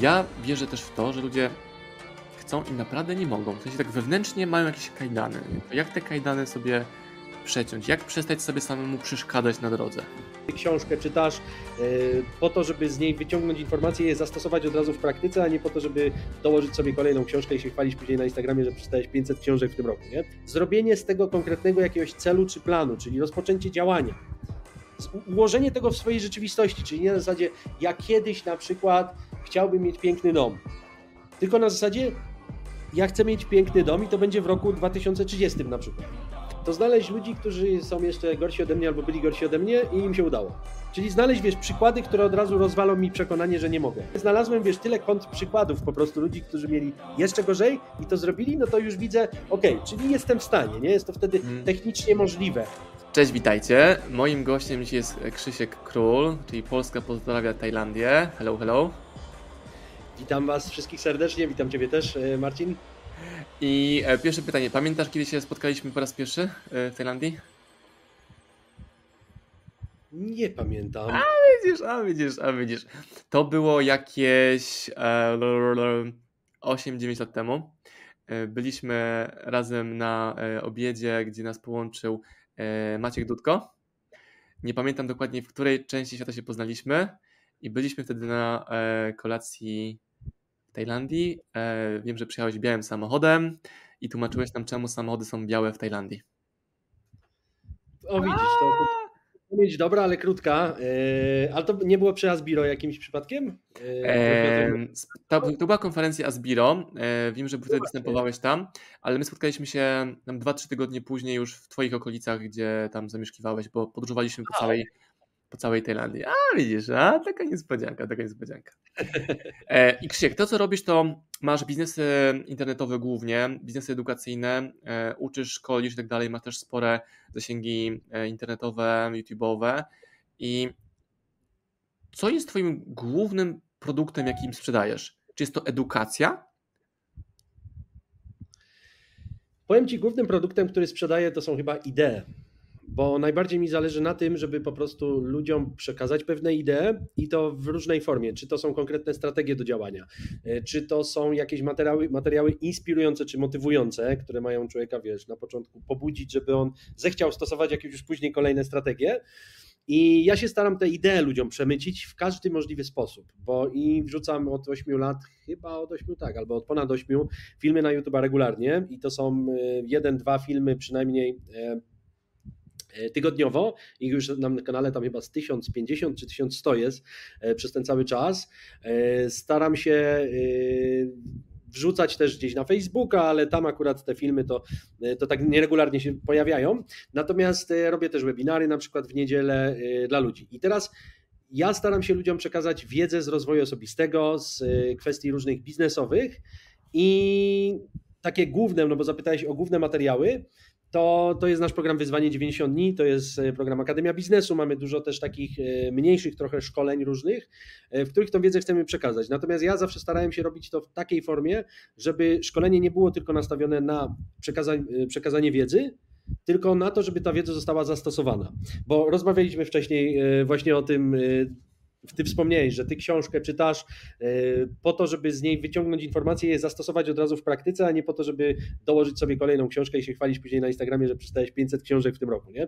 Ja wierzę też w to, że ludzie chcą i naprawdę nie mogą. W sensie tak wewnętrznie mają jakieś kajdany. Jak te kajdany sobie przeciąć? Jak przestać sobie samemu przeszkadzać na drodze? Książkę czytasz yy, po to, żeby z niej wyciągnąć informacje i je zastosować od razu w praktyce, a nie po to, żeby dołożyć sobie kolejną książkę i się chwalić później na Instagramie, że przeczytałeś 500 książek w tym roku. Nie? Zrobienie z tego konkretnego jakiegoś celu czy planu, czyli rozpoczęcie działania. Ułożenie tego w swojej rzeczywistości, czyli nie na zasadzie ja kiedyś na przykład chciałbym mieć piękny dom, tylko na zasadzie ja chcę mieć piękny dom i to będzie w roku 2030 na przykład. To znaleźć ludzi, którzy są jeszcze gorsi ode mnie albo byli gorsi ode mnie i im się udało. Czyli znaleźć, wiesz, przykłady, które od razu rozwalą mi przekonanie, że nie mogę. Znalazłem, wiesz, tyle kont przykładów po prostu ludzi, którzy mieli jeszcze gorzej i to zrobili, no to już widzę, okej, okay, czyli jestem w stanie, nie? Jest to wtedy hmm. technicznie możliwe. Cześć, witajcie. Moim gościem dzisiaj jest Krzysiek Król, czyli Polska pozdrawia Tajlandię. Hello, hello. Witam Was wszystkich serdecznie, witam Ciebie też, e, Marcin. I e, pierwsze pytanie. Pamiętasz, kiedy się spotkaliśmy po raz pierwszy e, w Tajlandii? Nie pamiętam. A widzisz, a widzisz, a widzisz. To było jakieś e, 8-9 lat temu. Byliśmy razem na obiedzie, gdzie nas połączył Maciek Dudko. Nie pamiętam dokładnie, w której części świata się poznaliśmy. I byliśmy wtedy na kolacji Tajlandii. E, wiem, że przyjechałeś białym samochodem i tłumaczyłeś nam, czemu samochody są białe w Tajlandii. O widzisz, to mieć dobra, ale krótka. E, ale to nie było przy Asbiro jakimś przypadkiem? E, to, to, była konferencja Asbiro. wiem, że wtedy występowałeś tam, ale my spotkaliśmy się tam 2-3 tygodnie później już w Twoich okolicach, gdzie tam zamieszkiwałeś, bo podróżowaliśmy po całej po całej Tajlandii. A widzisz, a taka niespodzianka, taka niespodzianka. E, I Krzysiek, to co robisz, to masz biznesy internetowe głównie, biznesy edukacyjne, e, uczysz, szkolisz i tak dalej, masz też spore zasięgi e, internetowe, YouTube'owe. I co jest Twoim głównym produktem, jakim sprzedajesz? Czy jest to edukacja? Powiem Ci, głównym produktem, który sprzedaję, to są chyba idee bo najbardziej mi zależy na tym, żeby po prostu ludziom przekazać pewne idee i to w różnej formie. Czy to są konkretne strategie do działania, e, czy to są jakieś materiały, materiały inspirujące czy motywujące, które mają człowieka, wiesz, na początku pobudzić, żeby on zechciał stosować jakieś już później kolejne strategie. I ja się staram te idee ludziom przemycić w każdy możliwy sposób, bo i wrzucam od 8 lat, chyba od 8, tak, albo od ponad 8 filmy na YouTube regularnie i to są e, jeden, dwa filmy przynajmniej e, tygodniowo. Ich już na kanale tam chyba z 1050 czy 1100 jest e, przez ten cały czas. E, staram się wrzucać też gdzieś na Facebooka, ale tam akurat te filmy to, to tak nieregularnie się pojawiają. Natomiast robię też webinary na przykład w niedzielę dla ludzi. I teraz ja staram się ludziom przekazać wiedzę z rozwoju osobistego, z kwestii różnych biznesowych i takie główne, no bo zapytałeś o główne materiały, to, to jest nasz program Wyzwanie 90 dni, to jest e, program Akademia Biznesu, mamy dużo też takich e, mniejszych trochę szkoleń różnych, e, w których tą wiedzę chcemy przekazać. Natomiast ja zawsze starałem się robić to w takiej formie, żeby szkolenie nie było tylko nastawione na przekazanie, przekazanie wiedzy, tylko na to, żeby ta wiedza została zastosowana. Bo rozmawialiśmy wcześniej właśnie o tym, ty wspomniałeś, że ty książkę czytasz e, po to, żeby z niej wyciągnąć informacje i je zastosować od razu w praktyce, a nie po to, żeby dołożyć sobie kolejną książkę i się chwalić później na Instagramie, że przeczytałeś 500 książek w tym roku. Nie?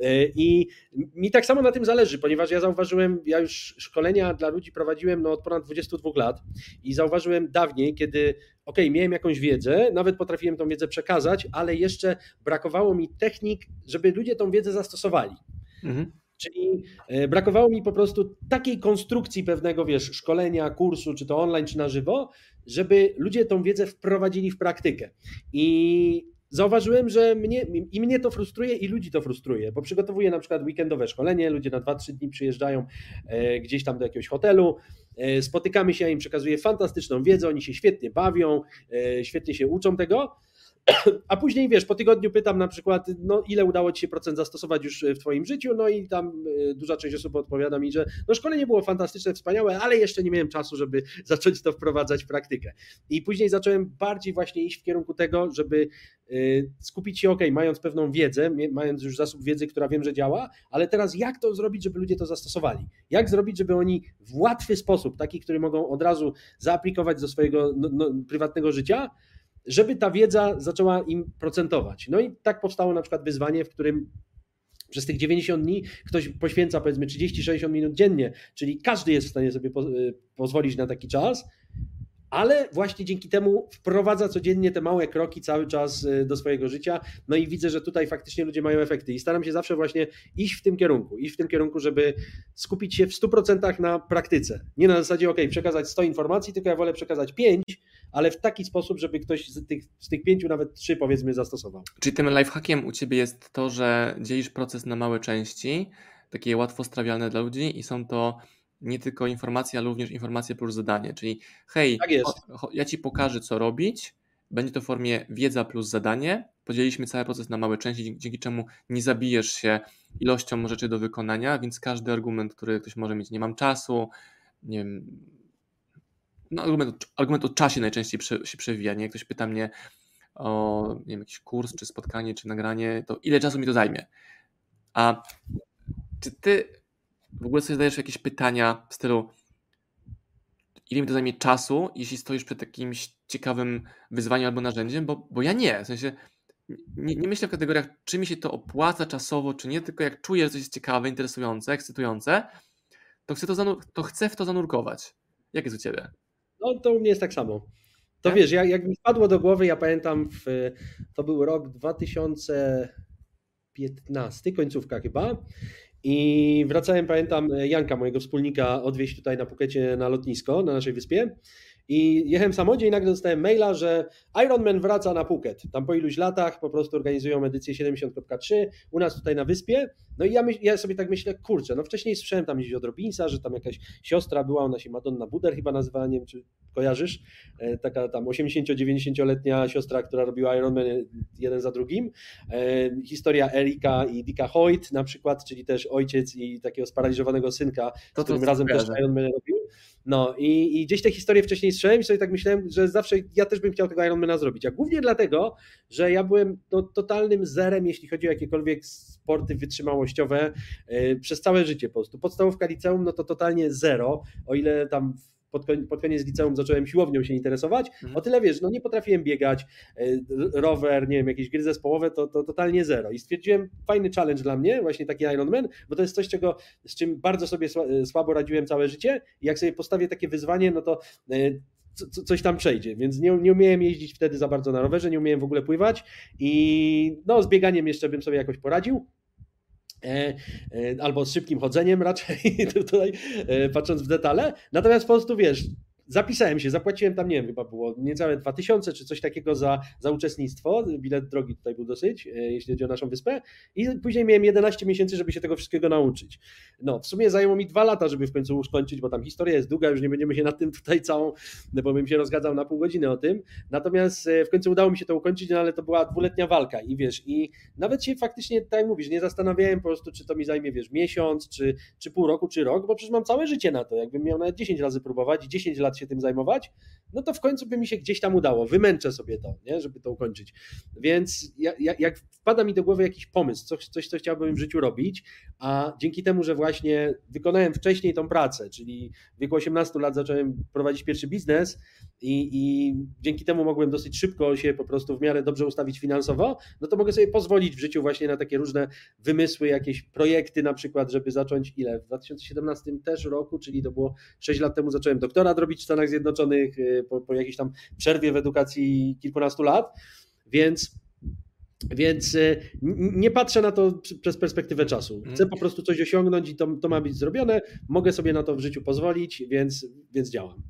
E, I mi tak samo na tym zależy, ponieważ ja zauważyłem, ja już szkolenia dla ludzi prowadziłem no, od ponad 22 lat i zauważyłem dawniej, kiedy ok, miałem jakąś wiedzę, nawet potrafiłem tą wiedzę przekazać, ale jeszcze brakowało mi technik, żeby ludzie tą wiedzę zastosowali. Mhm. Czyli e, brakowało mi po prostu takiej konstrukcji pewnego, wiesz, szkolenia, kursu, czy to online, czy na żywo, żeby ludzie tą wiedzę wprowadzili w praktykę. I zauważyłem, że mnie, i mnie to frustruje, i ludzi to frustruje, bo przygotowuję na przykład weekendowe szkolenie, ludzie na 2-3 dni przyjeżdżają e, gdzieś tam do jakiegoś hotelu, e, spotykamy się, ja im przekazuję fantastyczną wiedzę, oni się świetnie bawią, świetnie się uczą tego, a później wiesz, po tygodniu pytam na przykład, no ile udało Ci się procent zastosować już w Twoim życiu, no i tam y, duża część osób odpowiada mi, że no szkolenie było fantastyczne, wspaniałe, ale jeszcze nie miałem czasu, żeby zacząć to wprowadzać w praktykę. I później zacząłem bardziej właśnie iść w kierunku tego, żeby y, skupić się, ok, mając pewną wiedzę, mając już zasób wiedzy, która wiem, że działa, ale teraz jak to zrobić, żeby ludzie to zastosowali? Jak zrobić, żeby oni w łatwy sposób, taki, który mogą od razu zaaplikować do swojego no, no, prywatnego życia, żeby ta wiedza zaczęła im procentować. No i tak powstało na przykład wyzwanie, w którym przez tych 90 dni ktoś poświęca powiedzmy 30-60 minut dziennie, czyli każdy jest w stanie sobie y, pozwolić na taki czas, ale właśnie dzięki temu wprowadza codziennie te małe kroki cały czas y, do swojego życia. No i widzę, że tutaj faktycznie ludzie mają efekty i staram się zawsze właśnie iść w tym kierunku, iść w tym kierunku, żeby skupić się w 100% na praktyce. Nie na zasadzie, ok, przekazać 100 informacji, tylko ja wolę przekazać 5, ale w taki sposób, żeby ktoś z tych, z tych pięciu, nawet trzy powiedzmy zastosował. Czyli tym lifehackiem u Ciebie jest to, że dzielisz proces na małe części, takie łatwo strawialne dla ludzi i są to nie tylko informacje, ale również informacje plus zadanie, czyli hej, tak ja Ci pokażę co robić, będzie to w formie wiedza plus zadanie, podzieliliśmy cały proces na małe części, dzięki, dzięki czemu nie zabijesz się ilością rzeczy do wykonania, więc każdy argument, który ktoś może mieć, nie mam czasu, nie wiem, no, argument, argument o czasie najczęściej prze, się przewija. Nie? Ktoś pyta mnie o nie wiem, jakiś kurs, czy spotkanie, czy nagranie, to ile czasu mi to zajmie? A czy ty w ogóle sobie zadajesz jakieś pytania w stylu ile mi to zajmie czasu, jeśli stoisz przed jakimś ciekawym wyzwaniem albo narzędziem? Bo, bo ja nie. W sensie nie, nie myślę w kategoriach, czy mi się to opłaca czasowo, czy nie, tylko jak czuję, że coś jest ciekawe, interesujące, ekscytujące, to chcę, to, to chcę w to zanurkować. Jak jest u Ciebie? No to u mnie jest tak samo. To tak? wiesz, jak, jak mi wpadło do głowy, ja pamiętam, w, to był rok 2015, końcówka chyba. I wracałem, pamiętam, Janka, mojego wspólnika, odwieźć tutaj na Pukecie na lotnisko, na naszej wyspie. I jechałem w samochodzie i nagle dostałem maila, że Ironman wraca na Phuket. Tam po iluś latach po prostu organizują edycję 70.3 u nas tutaj na wyspie. No i ja, myśl, ja sobie tak myślę, kurczę, no wcześniej słyszałem tam gdzieś od Robinsa, że tam jakaś siostra była, ona się Madonna Buder chyba nazywała, nie wiem czy kojarzysz, e, taka tam 80-90-letnia siostra, która robiła Ironman jeden za drugim. E, historia Erika i Dicka Hoyt na przykład, czyli też ojciec i takiego sparaliżowanego synka, to, z którym razem też Ironman robił. No i, i gdzieś te historie wcześniej słyszałem i sobie tak myślałem, że zawsze ja też bym chciał tego Ironmana zrobić, a głównie dlatego, że ja byłem no, totalnym zerem, jeśli chodzi o jakiekolwiek sporty wytrzymałościowe yy, przez całe życie po prostu. Podstawówka liceum, no to totalnie zero, o ile tam pod, pod koniec liceum zacząłem siłownią się interesować, mhm. o tyle wiesz, no nie potrafiłem biegać, y, rower, nie wiem, jakieś gry zespołowe, to, to totalnie zero. I stwierdziłem, fajny challenge dla mnie, właśnie taki Ironman, bo to jest coś, czego, z czym bardzo sobie y, słabo radziłem całe życie i jak sobie postawię takie wyzwanie, no to y, coś tam przejdzie, więc nie, nie umiałem jeździć wtedy za bardzo na rowerze, nie umiałem w ogóle pływać i no z bieganiem jeszcze bym sobie jakoś poradził, E, e, albo z szybkim chodzeniem raczej tutaj, e, patrząc w detale. Natomiast po prostu wiesz, zapisałem się, zapłaciłem tam, nie wiem, chyba było niecałe 2000 czy coś takiego za, za uczestnictwo. Bilet drogi tutaj był dosyć, jeśli chodzi o naszą wyspę. I później miałem 11 miesięcy, żeby się tego wszystkiego nauczyć. No, w sumie zajęło mi dwa lata, żeby w końcu uskończyć, bo tam historia jest długa, już nie będziemy się nad tym tutaj całą, bo bym się rozgadzał na pół godziny o tym. Natomiast w końcu udało mi się to ukończyć, no ale to była dwuletnia walka i wiesz, i nawet się faktycznie, tak jak mówisz, nie zastanawiałem po prostu, czy to mi zajmie, wiesz, miesiąc, czy, czy pół roku, czy rok, bo przecież mam całe życie na to. Jakbym miał nawet 10 razy próbować, 10 lat się tym zajmować, no to w końcu by mi się gdzieś tam udało. Wymęczę sobie to, nie? żeby to ukończyć. Więc jak, jak wpada mi do głowy jakiś pomysł, coś, coś, co chciałbym w życiu robić, a dzięki temu, że właśnie wykonałem wcześniej tą pracę, czyli w wieku 18 lat zacząłem prowadzić pierwszy biznes i, i dzięki temu mogłem dosyć szybko się po prostu w miarę dobrze ustawić finansowo, no to mogę sobie pozwolić w życiu właśnie na takie różne wymysły, jakieś projekty na przykład, żeby zacząć ile? W 2017 też roku, czyli to było 6 lat temu zacząłem doktorat robić Stanach Zjednoczonych y, po, po jakiejś tam przerwie w edukacji kilkunastu lat, więc więc y, nie patrzę na to przez perspektywę czasu. Chcę mhm. po prostu coś osiągnąć i to, to ma być zrobione. Mogę sobie na to w życiu pozwolić, więc, więc działam.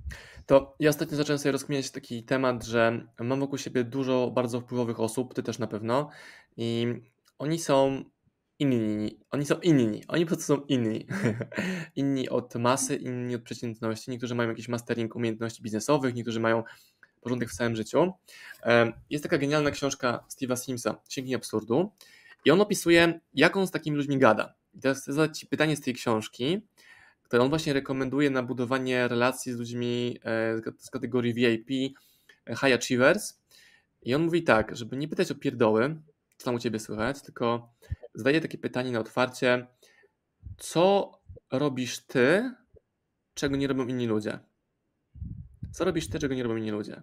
To ja ostatnio zacząłem sobie rozkminiać taki temat, że mam wokół siebie dużo bardzo wpływowych osób, ty też na pewno, i oni są inni. Oni są inni. Oni po prostu są inni. inni od masy, inni od przeciętności. Niektórzy mają jakiś mastering umiejętności biznesowych, niektórzy mają porządek w całym życiu. Jest taka genialna książka Steve'a Simsa, Księgi Absurdu i on opisuje, jak on z takimi ludźmi gada. I teraz chcę zadać Ci pytanie z tej książki, które on właśnie rekomenduje na budowanie relacji z ludźmi e, z kategorii VIP, e, High Achievers. I on mówi tak, żeby nie pytać o pierdoły, co tam u Ciebie słychać, tylko zadaje takie pytanie na otwarcie, co robisz Ty, czego nie robią inni ludzie? Co robisz Ty, czego nie robią inni ludzie?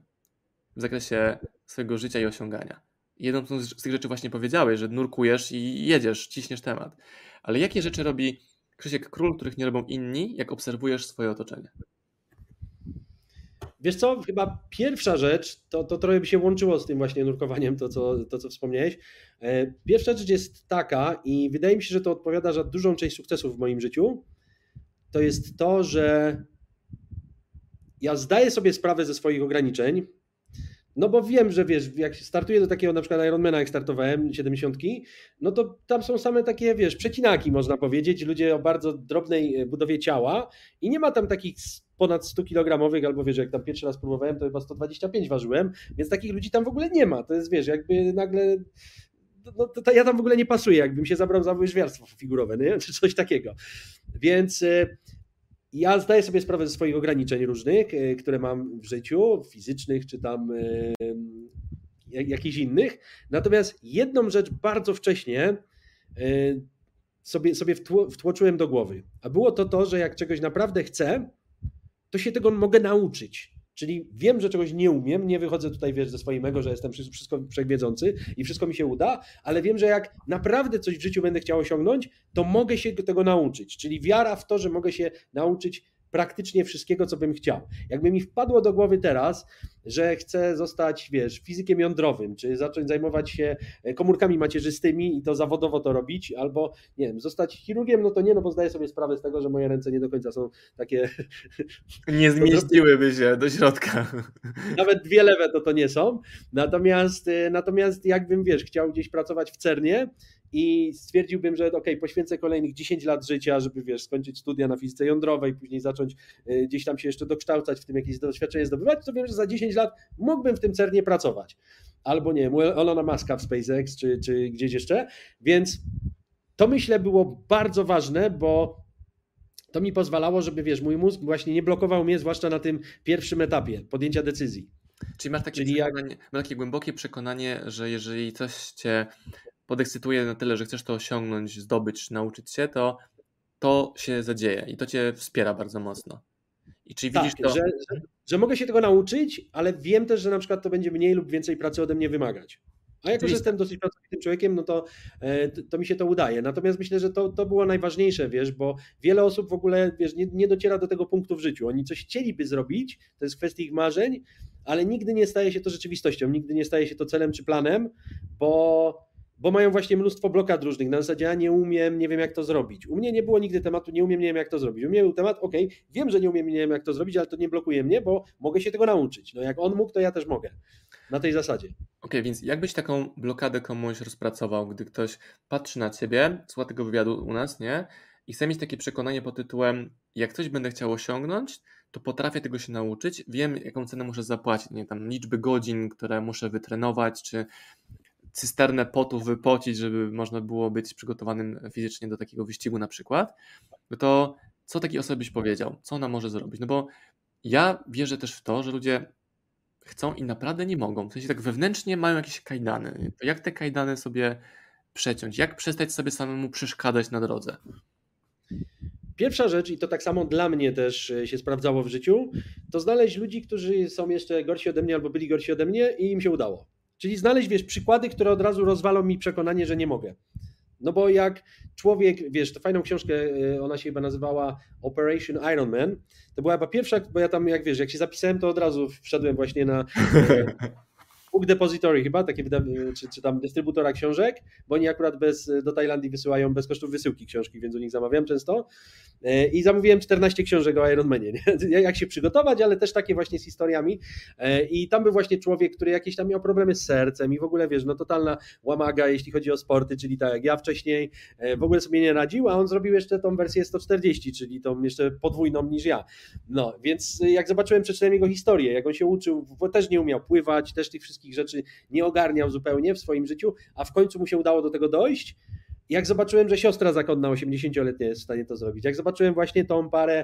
W zakresie swojego życia i osiągania. Jedną z tych rzeczy właśnie powiedziałeś, że nurkujesz i jedziesz, ciśniesz temat. Ale jakie rzeczy robi Krzysiek Król, których nie robią inni, jak obserwujesz swoje otoczenie? Wiesz co, chyba pierwsza rzecz, to, to trochę by się łączyło z tym właśnie nurkowaniem, to co, to co wspomniałeś. E, pierwsza rzecz jest taka i wydaje mi się, że to odpowiada za dużą część sukcesów w moim życiu, to jest to, że ja zdaję sobie sprawę ze swoich ograniczeń, no bo wiem, że wiesz, jak startuję do takiego na przykład Ironmana, jak startowałem, 70, no to tam są same takie, wiesz, przecinaki można powiedzieć, ludzie o bardzo drobnej e, budowie ciała i nie ma tam takich ponad 100 kilogramowych, albo wiesz, jak tam pierwszy raz próbowałem, to chyba 125 ważyłem, więc takich ludzi tam w ogóle nie ma. To jest, wiesz, jakby nagle no, to, to ja tam w ogóle nie pasuję, jakbym się zabrał za łyżwiarstwo figurowe, nie? czy coś takiego. Więc e, ja zdaję sobie sprawę ze swoich ograniczeń różnych, e, które mam w życiu, fizycznych czy tam e, jakichś innych. Natomiast jedną rzecz bardzo wcześnie sobie, sobie wtłoczyłem do głowy. A było to to, że jak czegoś naprawdę chcę, to się tego mogę nauczyć. Czyli wiem, że czegoś nie umiem, nie wychodzę tutaj, wiesz, ze swojego, że jestem wszystko wszechwiedzący i wszystko mi się uda, ale wiem, że jak naprawdę coś w życiu będę chciał osiągnąć, to mogę się tego nauczyć. Czyli wiara w to, że mogę się nauczyć praktycznie wszystkiego, co bym chciał. Jakby mi wpadło do głowy teraz, że chcę zostać, wiesz, fizykiem jądrowym, czy zacząć zajmować się e, komórkami macierzystymi i to zawodowo to robić, albo, nie wiem, zostać chirurgiem, no to nie, no bo zdaję sobie sprawę z tego, że moje ręce nie do końca są takie... Nie zmieściłyby się do środka. Nawet dwie lewe to to nie są. Natomiast, e, natomiast jakbym, wiesz, chciał gdzieś pracować w CERNie, i stwierdziłbym, że ok, poświęcę kolejnych 10 lat życia, żeby wiesz, skończyć studia na fizyce jądrowej, później zacząć y, gdzieś tam się jeszcze dokształcać, w tym jakieś doświadczenie zdobywać, to wiem, że za 10 lat mógłbym w tym CERNie pracować. Albo nie wiem, Elona Muska w SpaceX, czy, czy gdzieś jeszcze, więc to myślę było bardzo ważne, bo to mi pozwalało, żeby wiesz, mój mózg właśnie nie blokował mnie, zwłaszcza na tym pierwszym etapie podjęcia decyzji. Czyli masz takie, Czyli jak... masz takie głębokie przekonanie, że jeżeli coś cię podekscytuje na tyle, że chcesz to osiągnąć, zdobyć, nauczyć się, to to się zadzieje i to cię wspiera bardzo mocno. I czy tak, widzisz to... Że, że, że, mogę się tego nauczyć, ale wiem też, że na przykład to będzie mniej lub więcej pracy ode mnie wymagać. A jako, że jestem dosyć pracowitym człowiekiem, no to, e, to, to, mi się to udaje. Natomiast myślę, że to, to było najważniejsze, wiesz, bo wiele osób w ogóle, wiesz, nie, nie dociera do tego punktu w życiu. Oni coś chcieliby zrobić, to jest kwestia ich marzeń, ale nigdy nie staje się to rzeczywistością, nigdy nie staje się to celem czy planem, bo bo mają właśnie mnóstwo blokad różnych. Na zasadzie ja nie umiem, nie wiem jak to zrobić. U mnie nie było nigdy tematu, nie umiem, nie wiem jak to zrobić. U mnie był temat, ok, wiem, że nie umiem, nie wiem jak to zrobić, ale to nie blokuje mnie, bo mogę się tego nauczyć. No jak on mógł, to ja też mogę. Na tej zasadzie. Okej, okay, więc jakbyś taką blokadę komuś rozpracował, gdy ktoś patrzy na ciebie, słucha tego wywiadu u nas, nie? I chce mieć takie przekonanie pod tytułem, jak coś będę chciał osiągnąć, to potrafię tego się nauczyć, wiem jaką cenę muszę zapłacić, nie tam liczby godzin, które muszę wytrenować, czy cysternę potu wypocić, żeby można było być przygotowanym fizycznie do takiego wyścigu na przykład, no to co takiej osobie byś powiedział? Co ona może zrobić? No bo ja wierzę też w to, że ludzie chcą i naprawdę nie mogą. W sensie tak wewnętrznie mają jakieś kajdany. To jak te kajdany sobie przeciąć? Jak przestać sobie samemu przeszkadzać na drodze? Pierwsza rzecz, i to tak samo dla mnie też się sprawdzało w życiu, to znaleźć ludzi, którzy są jeszcze gorsi ode mnie albo byli gorsi ode mnie i im się udało. Czyli znaleźć, wiesz, przykłady, które od razu rozwalą mi przekonanie, że nie mogę. No bo jak człowiek, wiesz, to fajną książkę, y, ona się chyba nazywała Operation Iron Man, to była chyba pierwsza, bo ja tam, jak wiesz, jak się zapisałem, to od razu wszedłem właśnie na, Book Depository chyba, takie czy, czy tam dystrybutora książek, bo oni akurat bez, do Tajlandii wysyłają bez kosztów wysyłki książki, więc u nich zamawiam często. E, I zamówiłem 14 książek o Ironmanie, nie? jak się przygotować, ale też takie właśnie z historiami. E, I tam był właśnie człowiek, który jakieś tam miał problemy z sercem i w ogóle wiesz, no totalna łamaga, jeśli chodzi o sporty, czyli tak jak ja wcześniej, e, w ogóle sobie nie radził, a on zrobił jeszcze tą wersję 140, czyli tą jeszcze podwójną niż ja. No, więc jak zobaczyłem, przeczytałem jego historię, jak on się uczył, bo też nie umiał pływać, też tych wszystkich rzeczy nie ogarniał zupełnie w swoim życiu, a w końcu mu się udało do tego dojść. Jak zobaczyłem, że siostra zakonna 80-letnia jest w stanie to zrobić, jak zobaczyłem właśnie tą parę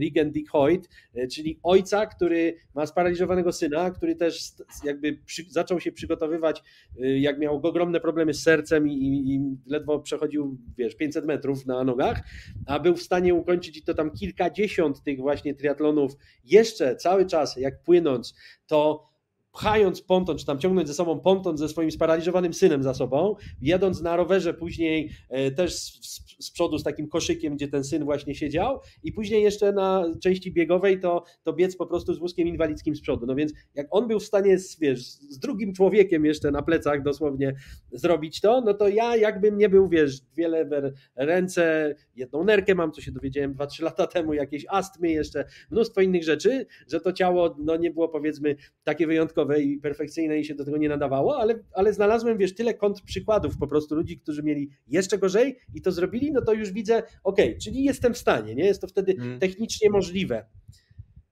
Regan Dick Hoyt, e, czyli ojca, który ma sparaliżowanego syna, który też jakby przy, zaczął się przygotowywać, e, jak miał ogromne problemy z sercem i, i, ledwo przechodził, wiesz, 500 metrów na nogach, a był w stanie ukończyć i to tam kilkadziesiąt tych właśnie triatlonów jeszcze cały czas, jak płynąc, to pchając ponton, czy tam ciągnąć ze sobą ponton ze swoim sparaliżowanym synem za sobą, jadąc na rowerze później e, też z, z, przodu z takim koszykiem, gdzie ten syn właśnie siedział i później jeszcze na części biegowej to, to biec po prostu z wózkiem inwalidzkim z przodu. No więc jak on był w stanie z, wiesz, z drugim człowiekiem jeszcze na plecach dosłownie zrobić to, no to ja jakbym nie był, wiesz, dwie lewe ręce, jedną nerkę mam, co się dowiedziałem 2-3 lata temu, jakieś astmy jeszcze, mnóstwo innych rzeczy, że to ciało no nie było powiedzmy takie wyjątkowe i perfekcyjne i się do tego nie nadawało, ale, ale znalazłem, wiesz, tyle kont przykładów po prostu ludzi, którzy mieli jeszcze gorzej i to zrobili, no to już widzę, ok, czyli jestem w stanie, nie? Jest to wtedy hmm. technicznie możliwe.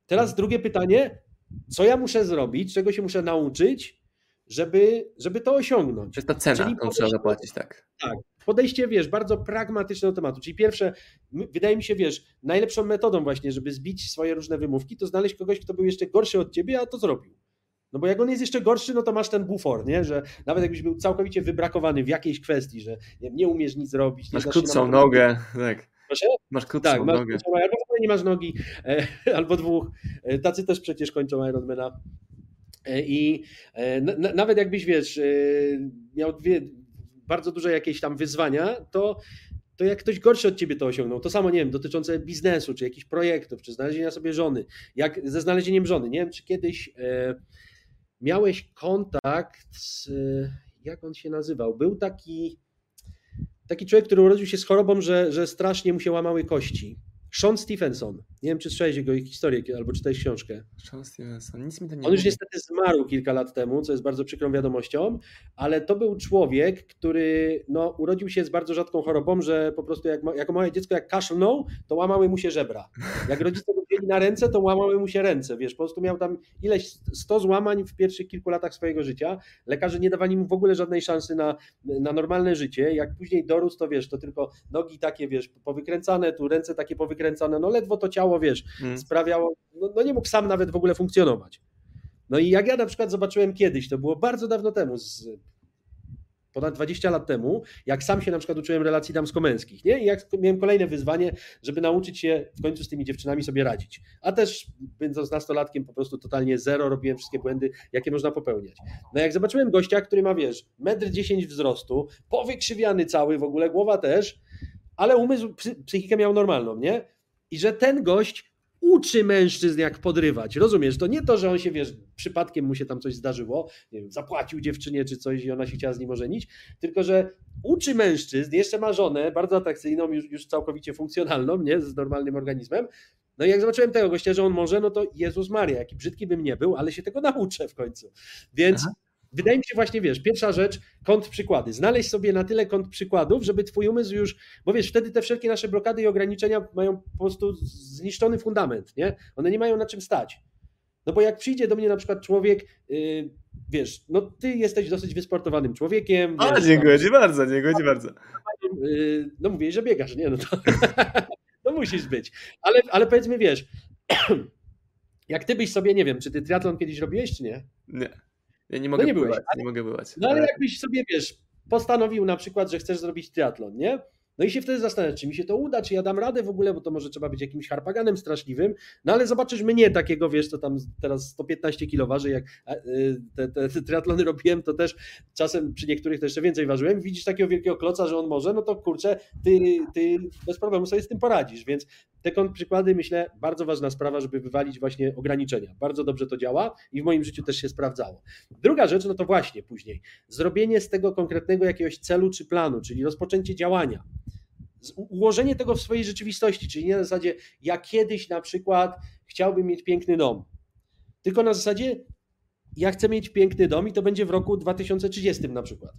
Teraz drugie pytanie, co ja muszę zrobić, czego się muszę nauczyć, żeby, żeby to osiągnąć. To jest ta cena, którą trzeba zapłacić, tak. Tak. Podejście, wiesz, bardzo pragmatyczne do tematu. Czyli pierwsze, wydaje mi się, wiesz, najlepszą metodą właśnie, żeby zbić swoje różne wymówki, to znaleźć kogoś, kto był jeszcze gorszy od ciebie, a to zrobił. No bo jak on jest jeszcze gorszy, no to masz ten bufor, nie? że nawet jakbyś był całkowicie wybrakowany w jakiejś kwestii, że nie, nie umiesz nic robić. Masz krótszą nogę, tak. Proszę? Masz krótszą tak, nogę. Masz, albo nie masz nogi, e, albo dwóch. E, tacy też przecież kończą Ironmana. E, I e, nawet jakbyś, wiesz, e, miał dwie bardzo duże jakieś tam wyzwania, to to jak ktoś gorszy od ciebie to osiągnął, to samo, nie wiem, dotyczące biznesu, czy jakichś projektów, czy znalezienia sobie żony, jak ze znalezieniem żony, nie wiem, czy kiedyś e, miałeś kontakt z, jak on się nazywał? Był taki, taki człowiek, który urodził się z chorobą, że, że strasznie mu się łamały kości. Sean Stephenson. Nie wiem, czy słyszałeś jego historię albo czytałeś książkę. Sean Stephenson, nic mi to nie On już niestety zmarł kilka lat temu, co jest bardzo przykrą wiadomością, ale to był człowiek, który no, urodził się z bardzo rzadką chorobą, że po prostu jak, jako małe dziecko jak kaszlnął, to łamały mu się żebra. Jak rodzice na ręce, to łamały mu się ręce, wiesz, po prostu miał tam ileś 100 złamań w pierwszych kilku latach swojego życia. Lekarze nie dawali mu w ogóle żadnej szansy na, na normalne życie. Jak później dorósł, to wiesz, to tylko nogi takie, wiesz, powykręcane, tu ręce takie powykręcane, no ledwo to ciało, wiesz, hmm. sprawiało, no, no nie mógł sam nawet w ogóle funkcjonować. No i jak ja na przykład zobaczyłem kiedyś, to było bardzo dawno temu, z ponad 20 lat temu, jak sam się na przykład uczyłem relacji damsko-męskich, nie? I jak miałem kolejne wyzwanie, żeby nauczyć się w końcu z tymi dziewczynami sobie radzić. A też będąc nastolatkiem po prostu totalnie zero, robiłem wszystkie błędy, jakie można popełniać. No jak zobaczyłem gościa, który ma, wiesz, 1,10 m wzrostu, powykrzywiany cały, w ogóle głowa też, ale umysł, psychikę miał normalną, nie? I że ten gość uczy mężczyzn, jak podrywać. Rozumiesz? To nie to, że on się, wiesz, przypadkiem mu się tam coś zdarzyło, nie wiem, zapłacił dziewczynie czy coś i ona się chciała z nim ożenić, tylko że uczy mężczyzn, jeszcze ma żonę, bardzo atrakcyjną, już, już całkowicie funkcjonalną, nie, z normalnym organizmem. No i jak zobaczyłem tego gościa, że on może, no to Jezus Maria, jaki brzydki bym nie był, ale się tego nauczę w końcu. Więc Aha. Wydaje mi się właśnie, wiesz, pierwsza rzecz, kąt przykłady. Znaleźć sobie na tyle kąt przykładów, żeby twój umysł już, bo wiesz, wtedy te wszelkie nasze blokady i ograniczenia mają po prostu zniszczony fundament, nie? One nie mają na czym stać. No bo jak przyjdzie do mnie na przykład człowiek, yy, wiesz, no ty jesteś dosyć wysportowanym człowiekiem. A, wiesz, dziękuję ci bardzo, dziękuję ci bardzo. Yy, no mówię, że biegasz, nie? No to no musisz być. Ale, ale powiedzmy, wiesz, jak ty byś sobie, nie wiem, czy ty triatlon kiedyś robiłeś, czy nie? Nie. Ja nie mogę no nie byłeś, bywać, nie mogę bywać. No ale, ale jakbyś sobie, wiesz, postanowił na przykład, że chcesz zrobić triatlon, nie? No i się wtedy zastanawiać, czy mi się to uda, czy ja dam radę w ogóle, bo to może trzeba być jakimś harpaganem straszliwym. No ale zobaczysz mnie takiego, wiesz, to tam teraz 115 kilo waży, jak y, te, te, te triatlony robiłem, to też czasem przy niektórych to jeszcze więcej ważyłem. Widzisz takiego wielkiego kloca, że on może, no to kurczę, ty, ty bez problemu sobie z tym poradzisz, więc te przykłady, myślę, bardzo ważna sprawa, żeby wywalić właśnie ograniczenia. Bardzo dobrze to działa i w moim życiu też się sprawdzało. Druga rzecz, no to właśnie później, zrobienie z tego konkretnego jakiegoś celu czy planu, czyli rozpoczęcie działania ułożenie tego w swojej rzeczywistości, czyli nie na zasadzie ja kiedyś na przykład chciałbym mieć piękny dom, tylko na zasadzie ja chcę mieć piękny dom i to będzie w roku 2030 na przykład.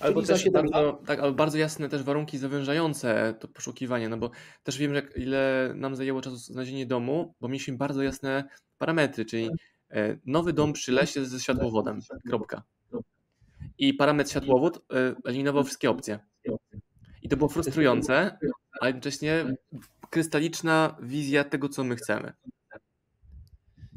Albo też bardzo, tak, albo bardzo jasne też warunki zawężające to poszukiwanie, no bo też wiem, jak ile nam zajęło czasu znalezienie domu, bo mieliśmy bardzo jasne parametry, czyli e, nowy dom przy lesie ze światłowodem, kropka. I parametr światłowód e, eliminował wszystkie opcje. I to było frustrujące, ale jednocześnie krystaliczna wizja tego, co my chcemy.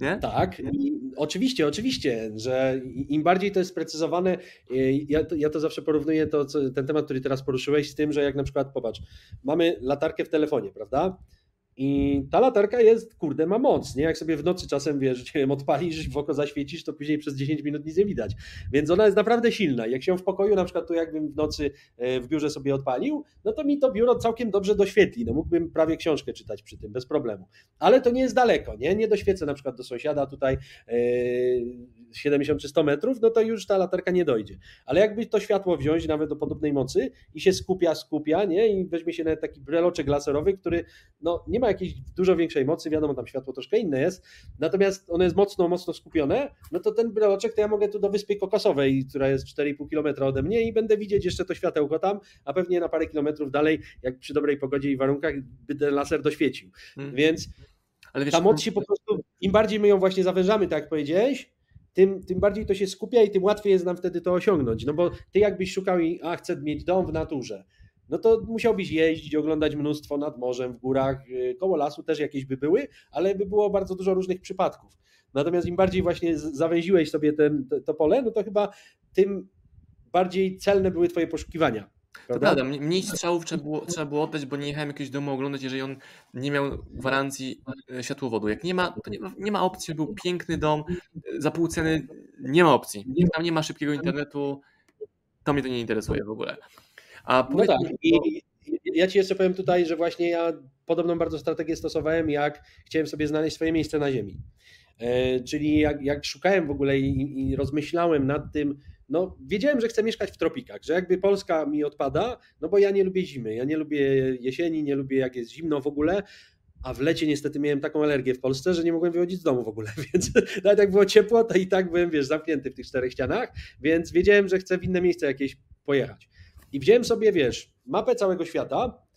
Nie? Tak, I oczywiście, oczywiście, że im bardziej to jest sprecyzowane, y, ja to, ja to zawsze porównuję to, co, ten temat, który teraz poruszyłeś, z tym, że jak na przykład, popatrz, mamy latarkę w telefonie, prawda? I ta latarka jest, kurde, ma moc, nie? Jak sobie w nocy czasem, wiesz, nie wiem, odpalisz, w oko zaświecisz, to później przez 10 minut nic nie widać. Więc ona jest naprawdę silna. Jak się w pokoju, na przykład tu jakbym w nocy e, w biurze sobie odpalił, no to mi to biuro całkiem dobrze doświetli. No mógłbym prawie książkę czytać przy tym, bez problemu. Ale to nie jest daleko, nie? Nie doświecę na przykład do sąsiada tutaj yy, 70 czy 100 metrów, no to już ta latarka nie dojdzie. Ale jakby to światło wziąć nawet do podobnej mocy i się skupia, skupia, nie? I weźmie się nawet taki breloczek laserowy, który no, nie ma jakiejś dużo większej mocy, wiadomo, tam światło troszkę inne jest, natomiast ono jest mocno, mocno skupione, no to ten breloczek to ja mogę tu do Wyspy Kokosowej, która jest 4,5 km ode mnie i będę widzieć jeszcze to światełko tam, a pewnie na parę kilometrów dalej, jak przy dobrej pogodzie i warunkach, by ten laser doświecił. Hmm. Więc ale wiesz, ta moc się po prostu, im bardziej my ją właśnie zawężamy, tak jak powiedziałeś, tym, tym bardziej to się skupia i tym łatwiej jest nam wtedy to osiągnąć. No bo ty jakbyś szukał i a chcę mieć dom w naturze, no to musiałbyś jeździć, oglądać mnóstwo nad morzem, w górach, y, koło lasu też jakieś by były, ale by było bardzo dużo różnych przypadków. Natomiast im bardziej właśnie zawęziłeś sobie ten, to pole, no to chyba tym bardziej celne były twoje poszukiwania. To prawda, mniej strzałów trzeba było, trzeba było oddać, bo nie jechałem jakiegoś domu oglądać, jeżeli on nie miał gwarancji e, światłowodu. Jak nie ma, to nie ma, nie ma opcji, był piękny dom, e, za pół ceny nie ma opcji. Jak tam nie ma szybkiego internetu, to mnie to nie interesuje w ogóle. A no tak, i ja Ci jeszcze powiem tutaj, że właśnie ja podobną bardzo strategię stosowałem, jak chciałem sobie znaleźć swoje miejsce na ziemi. E, czyli jak, jak szukałem w ogóle i, i rozmyślałem nad tym, no wiedziałem, że chcę mieszkać w tropikach, że jakby Polska mi odpada, no bo ja nie lubię zimy, ja nie lubię jesieni, nie lubię jak jest zimno w ogóle, a w lecie niestety miałem taką alergię w Polsce, że nie mogłem wychodzić z domu w ogóle, więc nawet jak było ciepło, to i tak byłem, wiesz, zamknięty w tych czterech ścianach, więc wiedziałem, że chcę w inne miejsce jakieś pojechać. I wziąłem sobie, wiesz, mapę całego świata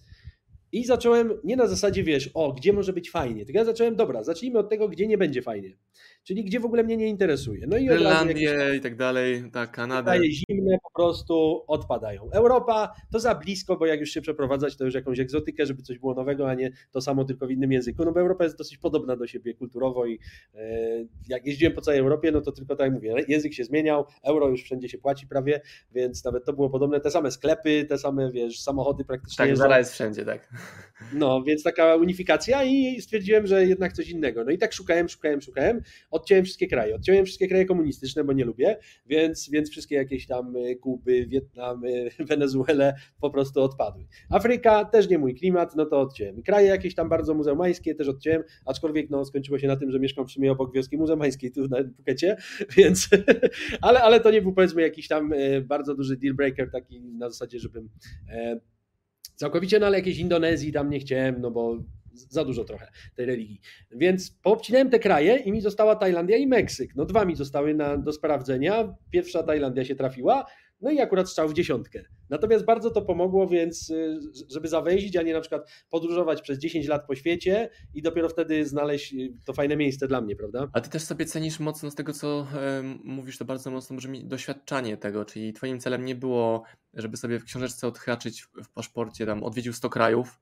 i zacząłem nie na zasadzie, wiesz, o, gdzie może być fajnie, tylko ja zacząłem, dobra, zacznijmy od tego, gdzie nie będzie fajnie czyli gdzie w ogóle mnie nie interesuje. No i Irlandię i tak dalej, tak, Kanada. zimne po prostu odpadają. Europa to za blisko, bo jak już się przeprowadzać, to już jakąś egzotykę, żeby coś było nowego, a nie to samo tylko w innym języku. No bo Europa jest dosyć podobna do siebie kulturowo i e, jak jeździłem po całej Europie, no to tylko tak jak mówię, język się zmieniał, euro już wszędzie się płaci prawie, więc nawet to było podobne, te same sklepy, te same, wiesz, samochody praktycznie. Tak, zaraz jest wszędzie, tak. No, więc taka unifikacja i stwierdziłem, że jednak coś innego. No i tak szukałem, szukałem, szukałem odciąłem wszystkie kraje. Odciąłem wszystkie kraje komunistyczne, bo nie lubię, więc, więc wszystkie jakieś tam y, Kuby, Wietnam, y, Wenezuelę po prostu odpadły. Afryka też nie mój klimat, no to odciąłem. Kraje jakieś tam bardzo muzułmańskie też odciąłem, aczkolwiek no, skończyło się na tym, że mieszkam w sumie obok wioski muzułmańskiej tu na Pukecie, więc ale, ale to nie był powiedzmy jakiś tam y, bardzo duży deal breaker taki na zasadzie, żebym e, całkowicie, no ale jakiejś Indonezji tam nie chciałem, no bo za dużo trochę tej religii. Więc poobcinałem te kraje i mi została Tajlandia i Meksyk. No dwa mi zostały na, do sprawdzenia. Pierwsza Tajlandia się trafiła, no i akurat strzał w dziesiątkę. Natomiast bardzo to pomogło, więc y, żeby zawęzić, a nie na przykład podróżować przez 10 lat po świecie i dopiero wtedy znaleźć y, to fajne miejsce dla mnie, prawda? A ty też sobie cenisz mocno z tego, co mówisz, to bardzo mocno może mi doświadczanie tego, czyli twoim celem nie było, żeby sobie w książeczce odhaczyć w paszporcie, tam odwiedził 100 krajów,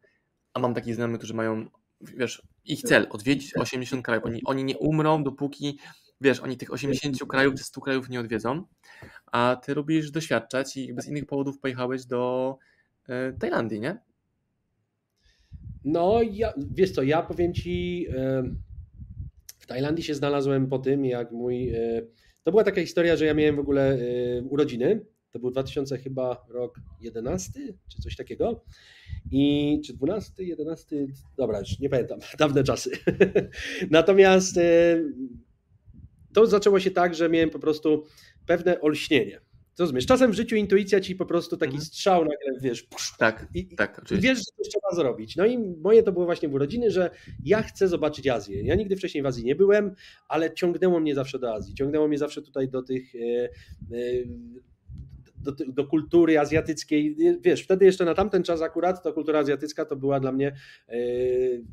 a mam takich znajomych, którzy mają, wiesz, ich cel, odwiedzić 80 krajów. Oni, oni nie umrą, dopóki, wiesz, oni tych 80 krajów, czy 100 krajów nie odwiedzą, a ty lubisz doświadczać i bez innych powodów pojechałeś do e, Tajlandii, nie? No, ja, wiesz co, ja powiem ci, e, w Tajlandii się znalazłem po tym, jak mój, e, to była taka historia, że ja miałem w ogóle urodziny, to był 2000 chyba rok 11, czy coś takiego I czy 12, 11, dobra, już nie pamiętam, dawne czasy. Natomiast e, to zaczęło się tak, że miałem po prostu pewne olśnienie. Rozumiesz, czasem w życiu intuicja ci po prostu taki mhm. strzał nagle, wiesz, pusz, tak, i, tak, i wiesz, że coś trzeba zrobić. No i moje to było właśnie w urodziny, że ja chcę zobaczyć Azję. Ja nigdy wcześniej w Azji nie byłem, ale ciągnęło mnie zawsze do Azji. Ciągnęło mnie zawsze tutaj do tych e, e, do, do, kultury azjatyckiej. Wiesz, wtedy jeszcze na tamten czas akurat to kultura azjatycka to była dla mnie e,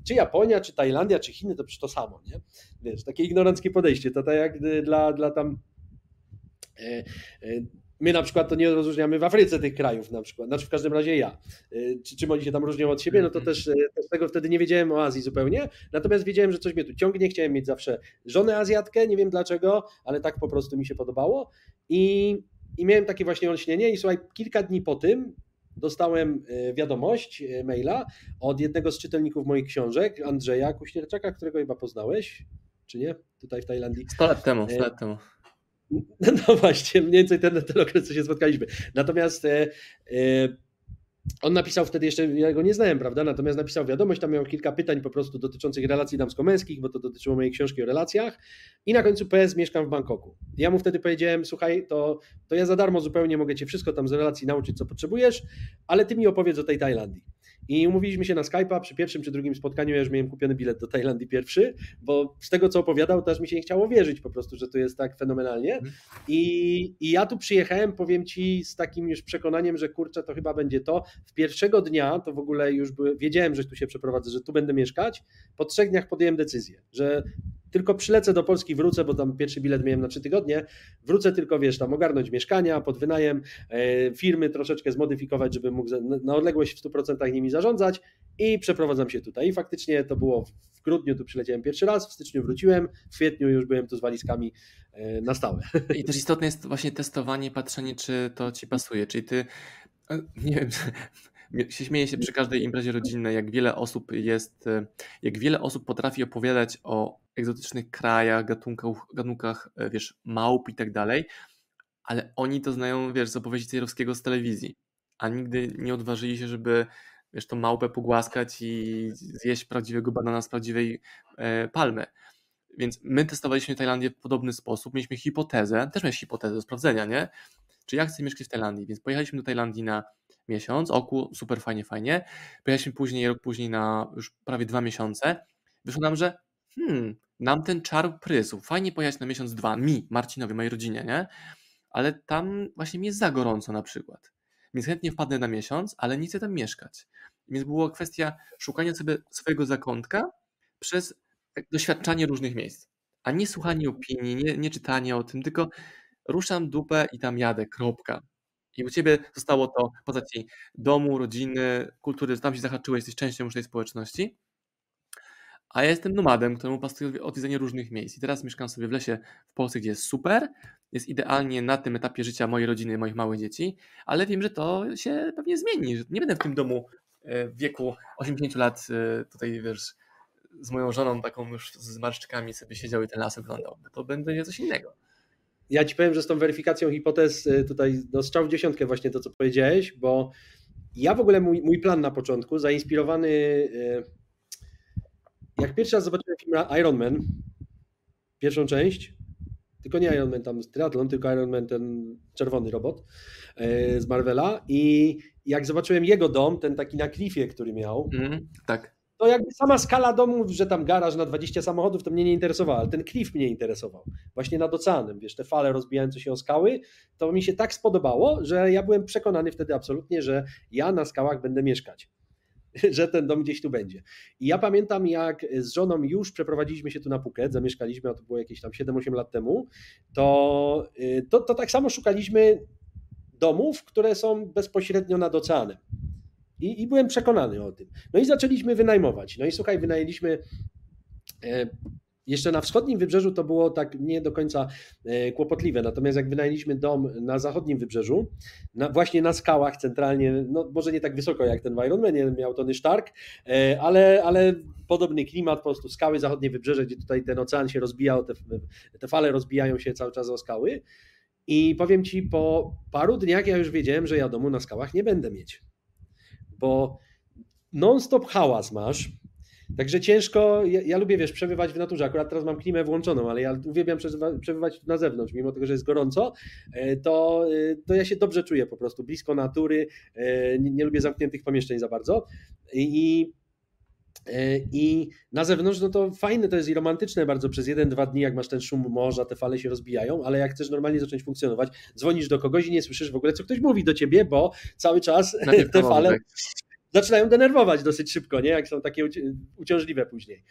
czy Japonia, czy Tajlandia, czy Chiny, to przecież to samo, nie? Wiesz, takie ignoranckie podejście. To tak jak dla, dla tam My na przykład to nie rozróżniamy w Afryce tych krajów na przykład, znaczy w każdym razie ja. Czy, czym oni się tam różnią od siebie, no to mhm. też, też tego wtedy nie wiedziałem o Azji zupełnie, natomiast wiedziałem, że coś mnie tu ciągnie, chciałem mieć zawsze żonę Azjatkę, nie wiem dlaczego, ale tak po prostu mi się podobało i, i miałem takie właśnie olśnienie i słuchaj, kilka dni po tym dostałem y, wiadomość, maila od jednego z czytelników moich książek, Andrzeja Kuśnierczaka, którego chyba poznałeś, czy nie? Tutaj w Tajlandii. 100 lat temu, 100 lat temu. No właśnie, mniej więcej ten, ten okres, co się spotkaliśmy. Natomiast e, e, on napisał wtedy jeszcze, ja go nie znałem, prawda? Natomiast napisał wiadomość, tam miał kilka pytań po prostu dotyczących relacji damsko-męskich, bo to dotyczyło mojej książki o relacjach. I na końcu PS mieszkam w Bangkoku. Ja mu wtedy powiedziałem, słuchaj, to, to ja za darmo zupełnie mogę cię wszystko tam z relacji nauczyć, co potrzebujesz, ale ty mi opowiedz o tej Tajlandii. I umówiliśmy się na Skype'a przy pierwszym czy drugim spotkaniu. Ja już miałem kupiony bilet do Tajlandii pierwszy, bo z tego co opowiadał, też mi się nie chciało wierzyć po prostu, że to jest tak fenomenalnie. Mhm. I, I ja tu przyjechałem, powiem ci, z takim już przekonaniem, że kurczę, to chyba będzie to. W pierwszego dnia to w ogóle już by, wiedziałem, że tu się przeprowadzę, że tu będę mieszkać. Po trzech dniach podjąłem decyzję, że tylko przylecę do Polski, wrócę, bo tam pierwszy bilet miałem na trzy tygodnie, wrócę tylko, wiesz, tam ogarnąć mieszkania, pod wynajem, e, firmy troszeczkę zmodyfikować, żeby mógł na odległość w 100% nimi zarządzać i przeprowadzam się tutaj. I faktycznie to było w grudniu, tu przyleciałem pierwszy raz, w styczniu wróciłem, w kwietniu już byłem tu z walizkami e, na stałe. I też istotne jest właśnie testowanie, patrzenie, czy to ci pasuje, czyli ty, e, nie wiem, się śmieję się przy każdej imprezie rodzinnej, jak wiele osób jest, jak wiele osób potrafi opowiadać o egzotycznych krajach, gatunkach, gatunkach e, wiesz, małp i tak dalej, ale oni to znają, wiesz, z opowieści Cejrowskiego z telewizji, a nigdy nie odważyli się, żeby wiesz, tą małpę pogłaskać i zjeść prawdziwego banana z prawdziwej e, palmy. Więc my testowaliśmy Tajlandię w podobny sposób. Mieliśmy hipotezę, też miałeś hipotezę do sprawdzenia, nie? Czy ja chcę mieszkać w Tajlandii? Więc pojechaliśmy do Tajlandii na miesiąc, oku, super fajnie, fajnie. Pojechaliśmy później, rok później na już prawie dwa miesiące. Wyszło nam, że hmm, nam ten czar prysł. Fajnie pojechać na miesiąc, dwa, mi, Marcinowi, mojej rodzinie, nie? Ale tam właśnie mi jest za gorąco na przykład. Więc chętnie wpadnę na miesiąc, ale nie chcę tam mieszkać. Więc była kwestia szukania sobie swojego zakątka przez doświadczanie różnych miejsc. A nie słuchanie opinii, nie, nie czytanie o tym, tylko ruszam dupę i tam jadę, kropka. I u ciebie zostało to w postaci domu, rodziny, kultury, tam się zahaczyłeś, jesteś częścią już tej społeczności. A ja jestem nomadem, któremu pasuje odwiedzenie różnych miejsc. I teraz mieszkam sobie w lesie w Polsce, gdzie jest super, jest idealnie na tym etapie życia mojej rodziny, moich małych dzieci, ale wiem, że to się pewnie zmieni, że nie będę w tym domu e, w wieku 80 lat e, tutaj, wiesz, z moją żoną taką już z marszczkami sobie siedział i ten las oglądał. To będzie coś innego. Ja ci powiem, że z tą weryfikacją hipotez e, tutaj no, strzał w dziesiątkę właśnie to, co powiedziałeś, bo ja w ogóle mój, mój plan na początku, zainspirowany jak pierwszy raz zobaczyłem film Iron Man, pierwszą część, tylko nie Iron Man tam z triathlon, tylko Iron Man ten czerwony robot e, z Marvela i jak zobaczyłem jego dom, ten taki na klifie, który miał, mm, tak. To jakby sama skala domu, że tam garaż na 20 samochodów, to mnie nie interesowała, ale ten klif mnie interesował. Właśnie nad oceanem, wiesz, te fale rozbijające się o skały, to mi się tak spodobało, że ja byłem przekonany wtedy absolutnie, że ja na skałach będę mieszkać. że ten dom gdzieś tu będzie. I ja pamiętam, jak z żoną już przeprowadziliśmy się tu na Phuket, zamieszkaliśmy, a to było jakieś tam 7-8 lat temu, to, y, to, to tak samo szukaliśmy domów, które są bezpośrednio nad oceanem. I, I byłem przekonany o tym. No i zaczęliśmy wynajmować. No i słuchaj, wynajęliśmy e, jeszcze na wschodnim wybrzeżu to było tak nie do końca e, kłopotliwe, natomiast jak wynajęliśmy dom na zachodnim wybrzeżu, na, właśnie na skałach centralnie, no może nie tak wysoko jak ten w Ironmanie, miał Tony Stark, e, ale, ale podobny klimat, po prostu skały, zachodnie wybrzeże, gdzie tutaj ten ocean się rozbijał, te, te fale rozbijają się cały czas o skały i powiem Ci, po paru dniach ja już wiedziałem, że ja domu na skałach nie będę mieć, bo non-stop hałas masz, Także ciężko, ja, ja, lubię, wiesz, przebywać w naturze. Akurat teraz mam klimę włączoną, ale ja uwielbiam przebywać na zewnątrz, mimo tego, że jest gorąco, e, to, e, to ja się dobrze czuję po prostu, blisko natury, e, nie, nie lubię zamkniętych pomieszczeń za bardzo. I i na zewnątrz, no to fajne to jest i romantyczne bardzo przez jeden, dwa dni, jak masz ten szum morza, te fale się rozbijają, ale jak chcesz normalnie zacząć funkcjonować, dzwonisz do kogoś i nie słyszysz w ogóle, co ktoś mówi do ciebie, bo cały czas te fale zaczynają denerwować dosyć szybko, nie? jak są takie uciążliwe później.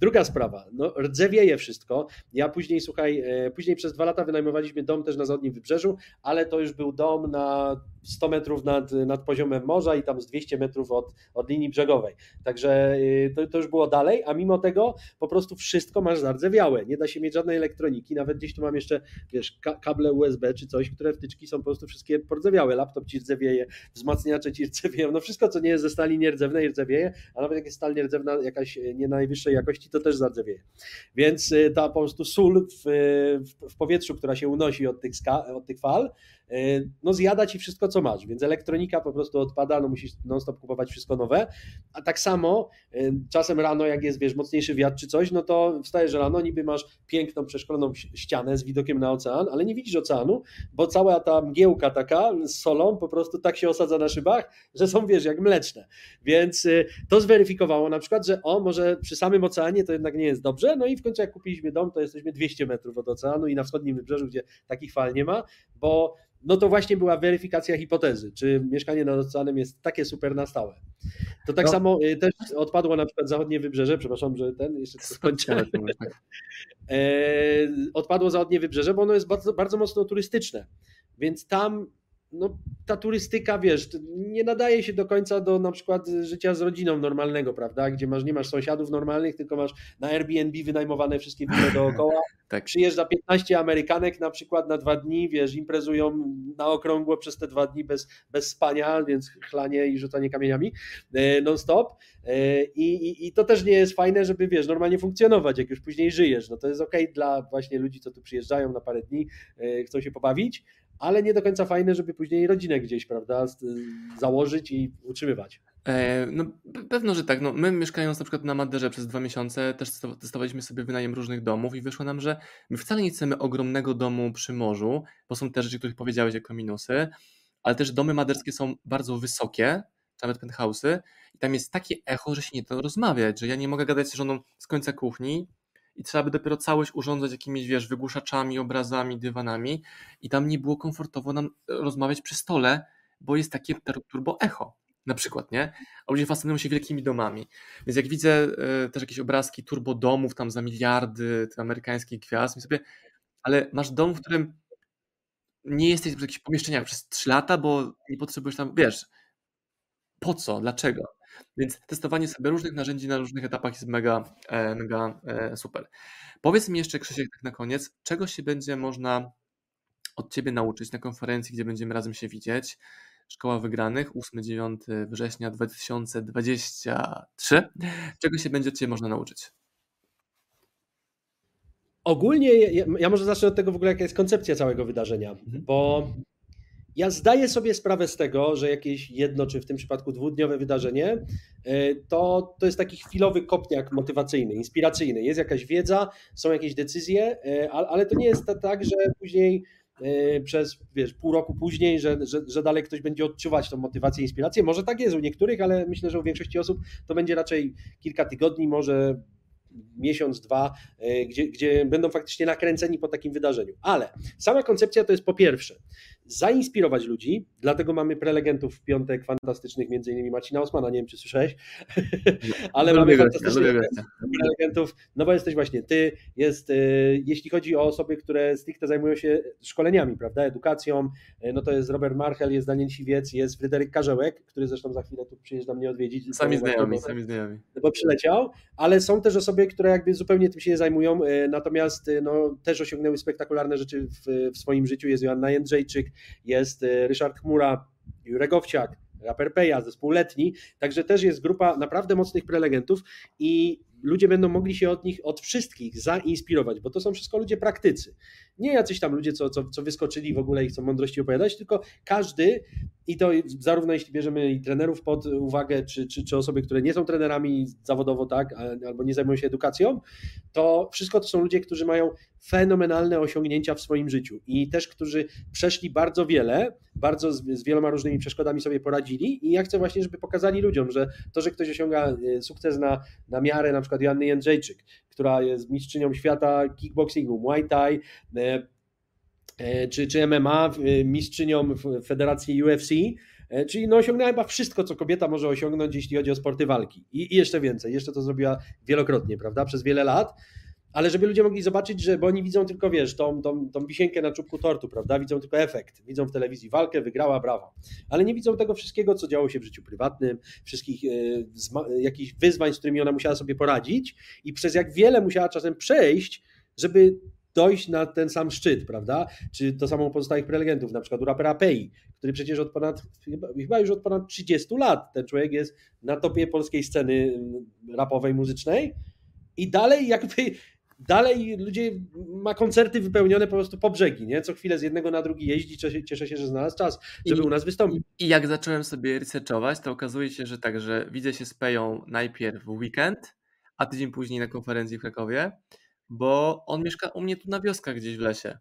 Druga sprawa, no rdzewieje wszystko. Ja później, słuchaj, e, później przez dwa lata wynajmowaliśmy dom też na zachodnim wybrzeżu, ale to już był dom na 100 metrów nad, nad poziomem morza i tam z 200 metrów od, od linii brzegowej. Także y, to, to już było dalej, a mimo tego po prostu wszystko masz zardzewiałe. Nie da się mieć żadnej elektroniki, nawet gdzieś tu mam jeszcze, wiesz, kable USB czy coś, które wtyczki są po prostu wszystkie pordzewiałe. Laptop ci rdzewieje, wzmacniacze ci rdzewieją, no wszystko co nie jest ze stali nierdzewnej rdzewieje, a nawet jak jest stal nierdzewna jakaś nie najwyższej jakości, to też zardzewie. Więc y, ta po prostu sól w, w, w powietrzu, która się unosi od tych, ska, od tych fal, y, no zjada ci wszystko, co masz, więc elektronika po prostu odpada, no musisz non-stop kupować wszystko nowe, a tak samo y, czasem rano, jak jest, wiesz, mocniejszy wiatr czy coś, no to wstajesz rano, niby masz piękną, przeszkloną ścianę z widokiem na ocean, ale nie widzisz oceanu, bo cała ta mgiełka taka z solą po prostu tak się osadza na szybach, że są, wiesz, jak mleczne, więc to zweryfikowało na przykład, że o, może przy samym oceanie to jednak nie jest dobrze. No i w końcu jak kupiliśmy dom, to jesteśmy 200 metrów od oceanu i na wschodnim wybrzeżu, gdzie takich fal nie ma, bo no to właśnie była weryfikacja hipotezy, czy mieszkanie nad oceanem jest takie super na stałe. To tak no. samo y, też odpadło na przykład zachodnie wybrzeże, przepraszam, że ten jeszcze skończę. odpadło zachodnie wybrzeże, bo ono jest bardzo, bardzo mocno turystyczne, więc tam no, ta turystyka, wiesz, nie nadaje się do końca do na przykład życia z rodziną normalnego, prawda? Gdzie masz, nie masz sąsiadów normalnych, tylko masz na Airbnb wynajmowane wszystkie wille dookoła. tak. Przyjeżdża 15 Amerykanek na przykład na dwa dni, wiesz, imprezują na okrągło przez te dwa dni bez, bez spania, więc chlanie i rzucanie kamieniami e, non-stop. E, I, i, I to też nie jest fajne, żeby, wiesz, normalnie funkcjonować, jak już później żyjesz. No to jest ok dla właśnie ludzi, co tu przyjeżdżają na parę dni, e, chcą się pobawić, ale nie do końca fajne, żeby później rodzinę gdzieś, prawda, założyć i utrzymywać. E, no pewno, że tak. No, my mieszkając na przykład na Maderze przez dwa miesiące też testowaliśmy sobie wynajem różnych domów i wyszło nam, że my wcale nie chcemy ogromnego domu przy morzu, bo są te rzeczy, których powiedziałeś jako minusy, ale też domy maderskie są bardzo wysokie, nawet penthouse'y i tam jest takie echo, że się nie da rozmawiać, że ja nie mogę gadać z żoną z końca kuchni, i trzeba by dopiero całość urządzać jakimiś, wiesz, wygłuszaczami, obrazami, dywanami i tam nie było komfortowo nam rozmawiać przy stole, bo jest takie turbo echo na przykład, nie? A ludzie fascynują się wielkimi domami. Więc jak widzę y, też jakieś obrazki turbo domów tam za miliardy amerykańskich gwiazd, sobie, ale masz dom, w którym nie jesteś w jakichś pomieszczeniach przez 3 lata, bo nie potrzebujesz tam, wiesz, po co, dlaczego? Więc testowanie sobie różnych narzędzi na różnych etapach jest mega, e, mega e, super. Powiedz mi jeszcze, Krzysiek, tak na koniec, czego się będzie można od Ciebie nauczyć na konferencji, gdzie będziemy razem się widzieć? Szkoła Wygranych, 8-9 września 2023. Czego się będzie od Ciebie można nauczyć? Ogólnie, ja, ja może zacznę od tego w ogóle, jaka jest koncepcja całego wydarzenia, mhm. bo ja zdaję sobie sprawę z tego, że jakieś jedno, czy w tym przypadku dwudniowe wydarzenie, e, to, to jest taki chwilowy kopniak motywacyjny, inspiracyjny. Jest jakaś wiedza, są jakieś decyzje, e, ale to nie jest tak, że później e, przez wiesz, pół roku później, że, że, że dalej ktoś będzie odczuwać tą motywację, inspirację. Może tak jest u niektórych, ale myślę, że u większości osób to będzie raczej kilka tygodni, może miesiąc, dwa, gdzie, gdzie będą faktycznie nakręceni po takim wydarzeniu. Ale sama koncepcja to jest po pierwsze zainspirować ludzi, dlatego mamy prelegentów w piątek fantastycznych, między innymi Marcina Osmana, nie wiem czy słyszałeś, ale no, mamy fantastycznych prelegentów, no bo jesteś właśnie ty, jest, e, jeśli chodzi o osoby, które stricte zajmują się szkoleniami, prawda, edukacją, e, no to jest Robert Marchel, jest Daniel Siwiec, jest Fryderyk Karzełek, który zresztą za chwilę tu przyjeżdża mnie odwiedzić. Sami znajomi, sami znajomi. Bo przyleciał, ale są też osoby, które jakby zupełnie tym się nie zajmują, e, natomiast no, też osiągnęły spektakularne rzeczy w, w swoim życiu, jest Joanna Jędrzejczyk, jest e, Ryszard Chmura, Jurek Owciak, Raper Peja, zespół letni, także też jest grupa naprawdę mocnych prelegentów i ludzie będą mogli się od nich, od wszystkich zainspirować, bo to są wszystko ludzie praktycy. Nie jacyś tam ludzie, co, co, co wyskoczyli w ogóle i chcą mądrości opowiadać, tylko każdy i to zarówno jeśli bierzemy i trenerów pod uwagę, czy, czy, czy osoby, które nie są trenerami zawodowo, tak, albo nie zajmują się edukacją, to wszystko to są ludzie, którzy mają fenomenalne osiągnięcia w swoim życiu. I też, którzy przeszli bardzo wiele, bardzo z, z wieloma różnymi przeszkodami sobie poradzili. I ja chcę właśnie, żeby pokazali ludziom, że to, że ktoś osiąga e, sukces na, na miarę na przykład Joanny Jędrzejczyk, która jest mistrzynią świata kickboxingu, Muay Thai, e, czy, czy MMA, e, mistrzynią Federacji UFC, e, czyli no osiągnęła chyba wszystko, co kobieta może osiągnąć, jeśli chodzi o sporty walki. I, I, jeszcze więcej, jeszcze to zrobiła wielokrotnie, prawda, przez wiele lat. Ale żeby ludzie mogli zobaczyć, że, bo oni widzą tylko, wiesz, tą, tą, tą wisienkę na czubku tortu, prawda? Widzą tylko efekt. Widzą w telewizji walkę, wygrała, brawa. Ale nie widzą tego wszystkiego, co działo się w życiu prywatnym, wszystkich e, jakichś wyzwań, z którymi ona musiała sobie poradzić i przez jak wiele musiała czasem przejść, żeby dojść na ten sam szczyt, prawda? Czy to samo pozostałych prelegentów, na przykład u rapera Pei, który przecież od ponad, chyba już od ponad 30 lat ten człowiek jest na topie polskiej sceny mm, rapowej, muzycznej i dalej jakby dalej ludzie ma koncerty wypełnione po prostu po brzegi, nie? Co chwilę z jednego na drugi jeździ, cieszę się, że znalazł czas, żeby I, u nas wystąpić. I jak zacząłem sobie researchować, to okazuje się, że tak, że widzę się z Peją najpierw w weekend, a tydzień później na konferencji w Krakowie bo on mieszka u mnie tu na wioskach gdzieś w lesie.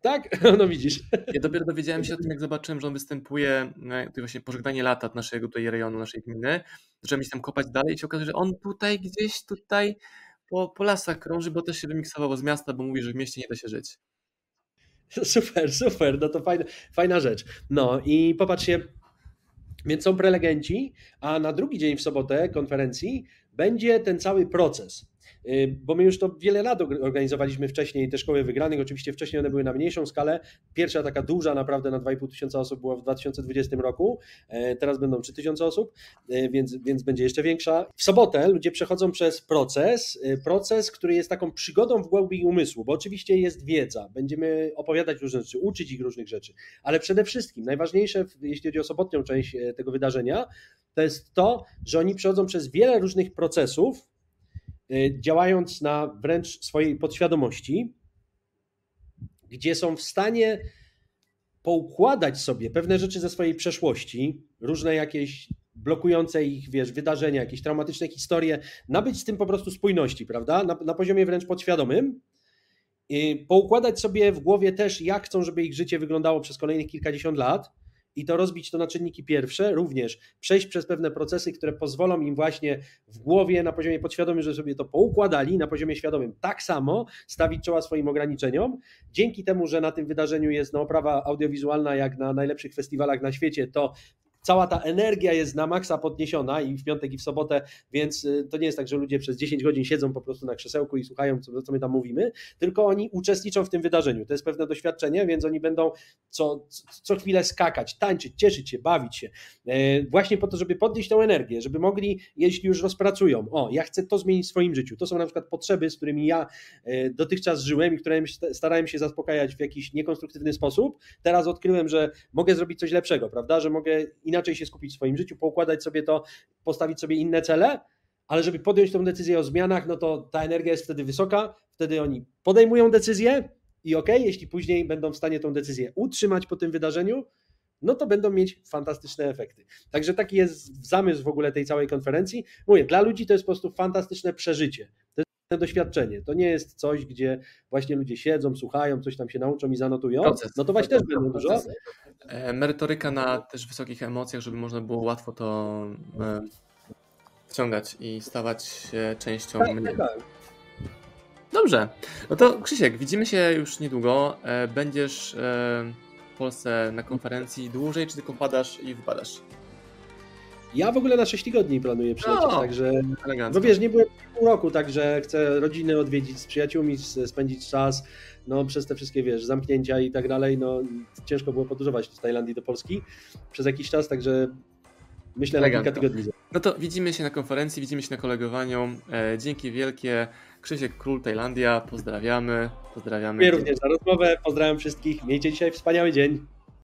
Tak? No widzisz. Ja dopiero dowiedziałem się o tym, jak zobaczyłem, że on występuje, to właśnie pożegnanie lata naszego tutaj rejonu, naszej gminy. Zacząłem się tam kopać dalej i się okazuje, że on tutaj gdzieś tutaj po, po lasach krąży, bo też się wymiksował z miasta, bo mówi, że w mieście nie da się żyć. Super, super, no to fajna, fajna rzecz. No i popatrzcie, więc są prelegenci, a na drugi dzień w sobotę konferencji będzie ten cały proces. Y, bo my już to wiele lat organizowaliśmy wcześniej te szkoły wygranych, oczywiście wcześniej one były na mniejszą skalę, pierwsza taka duża naprawdę na 2,5 tysiąca osób była w 2020 roku, e, teraz będą 3 tysiące osób, e, więc, więc będzie jeszcze większa. W sobotę ludzie przechodzą przez proces, e, proces, który jest taką przygodą w głębi umysłu, bo oczywiście jest wiedza, będziemy opowiadać różne rzeczy, uczyć ich różnych rzeczy, ale przede wszystkim najważniejsze, jeśli chodzi o sobotnią część tego wydarzenia, to jest to, że oni przechodzą przez wiele różnych procesów, działając na wręcz swojej podświadomości, gdzie są w stanie poukładać sobie pewne rzeczy ze swojej przeszłości, różne jakieś blokujące ich, wiesz, wydarzenia, jakieś traumatyczne historie, nabyć z tym po prostu spójności, prawda? Na, na poziomie wręcz podświadomym. I poukładać sobie w głowie też, jak chcą, żeby ich życie wyglądało przez kolejnych kilkadziesiąt lat i to rozbić to na czynniki pierwsze, również przejść przez pewne procesy, które pozwolą im właśnie w głowie, na poziomie podświadomym, że sobie to poukładali, na poziomie świadomym tak samo stawić czoła swoim ograniczeniom. Dzięki temu, że na tym wydarzeniu jest no, oprawa audiowizualna jak na najlepszych festiwalach na świecie, to cała ta energia jest na maksa podniesiona i w piątek i w sobotę, więc y, to nie jest tak, że ludzie przez 10 godzin siedzą po prostu na krzesełku i słuchają, co, co my tam mówimy, tylko oni uczestniczą w tym wydarzeniu. To jest pewne doświadczenie, więc oni będą co, co chwilę skakać, tańczyć, cieszyć się, bawić się. E, właśnie po to, żeby podnieść tą energię, żeby mogli, jeśli już rozpracują, o, ja chcę to zmienić w swoim życiu. To są na przykład potrzeby, z którymi ja e, dotychczas żyłem i które starałem się zaspokajać w jakiś niekonstruktywny sposób. Teraz odkryłem, że mogę zrobić coś lepszego, prawda? Że mogę inaczej się skupić w swoim życiu, poukładać sobie to, postawić sobie inne cele, ale żeby podjąć tą decyzję o zmianach, no to ta energia jest wtedy wysoka, wtedy oni podejmują decyzję i ok, jeśli później będą w stanie tą decyzję utrzymać po tym wydarzeniu, no to będą mieć fantastyczne efekty. Także taki jest zamysł w ogóle tej całej konferencji. Mówię, dla ludzi to jest po prostu fantastyczne przeżycie. To doświadczenie. To nie jest coś, gdzie właśnie ludzie siedzą, słuchają, coś tam się nauczą i zanotują. Proces. No to właśnie też będą dużo. E, merytoryka na też wysokich emocjach, żeby można było łatwo to e, wciągać i stawać się częścią tak, mnie. Tak. Dobrze. No to Krzysiek, widzimy się już niedługo. E, będziesz w Polsce na konferencji dłużej, czy tylko padasz i wypadasz? Ja w ogóle na 6 tygodni planuję przylecieć, no, także. Elegancko. No wiesz, nie byłem pół roku, także chcę rodziny odwiedzić, z przyjaciółmi spędzić czas. No, przez te wszystkie, wiesz, zamknięcia i tak dalej, no ciężko było podróżować z Tajlandii do Polski przez jakiś czas, także myślę Elegancko. na kilka tygodni. No to widzimy się na konferencji, widzimy się na kolegowaniu. E, dzięki wielkie. Krzysiek Król Tajlandia, pozdrawiamy. Pozdrawiamy. Ja również za rozmowę, pozdrawiam wszystkich. Miejcie dzisiaj wspaniały dzień.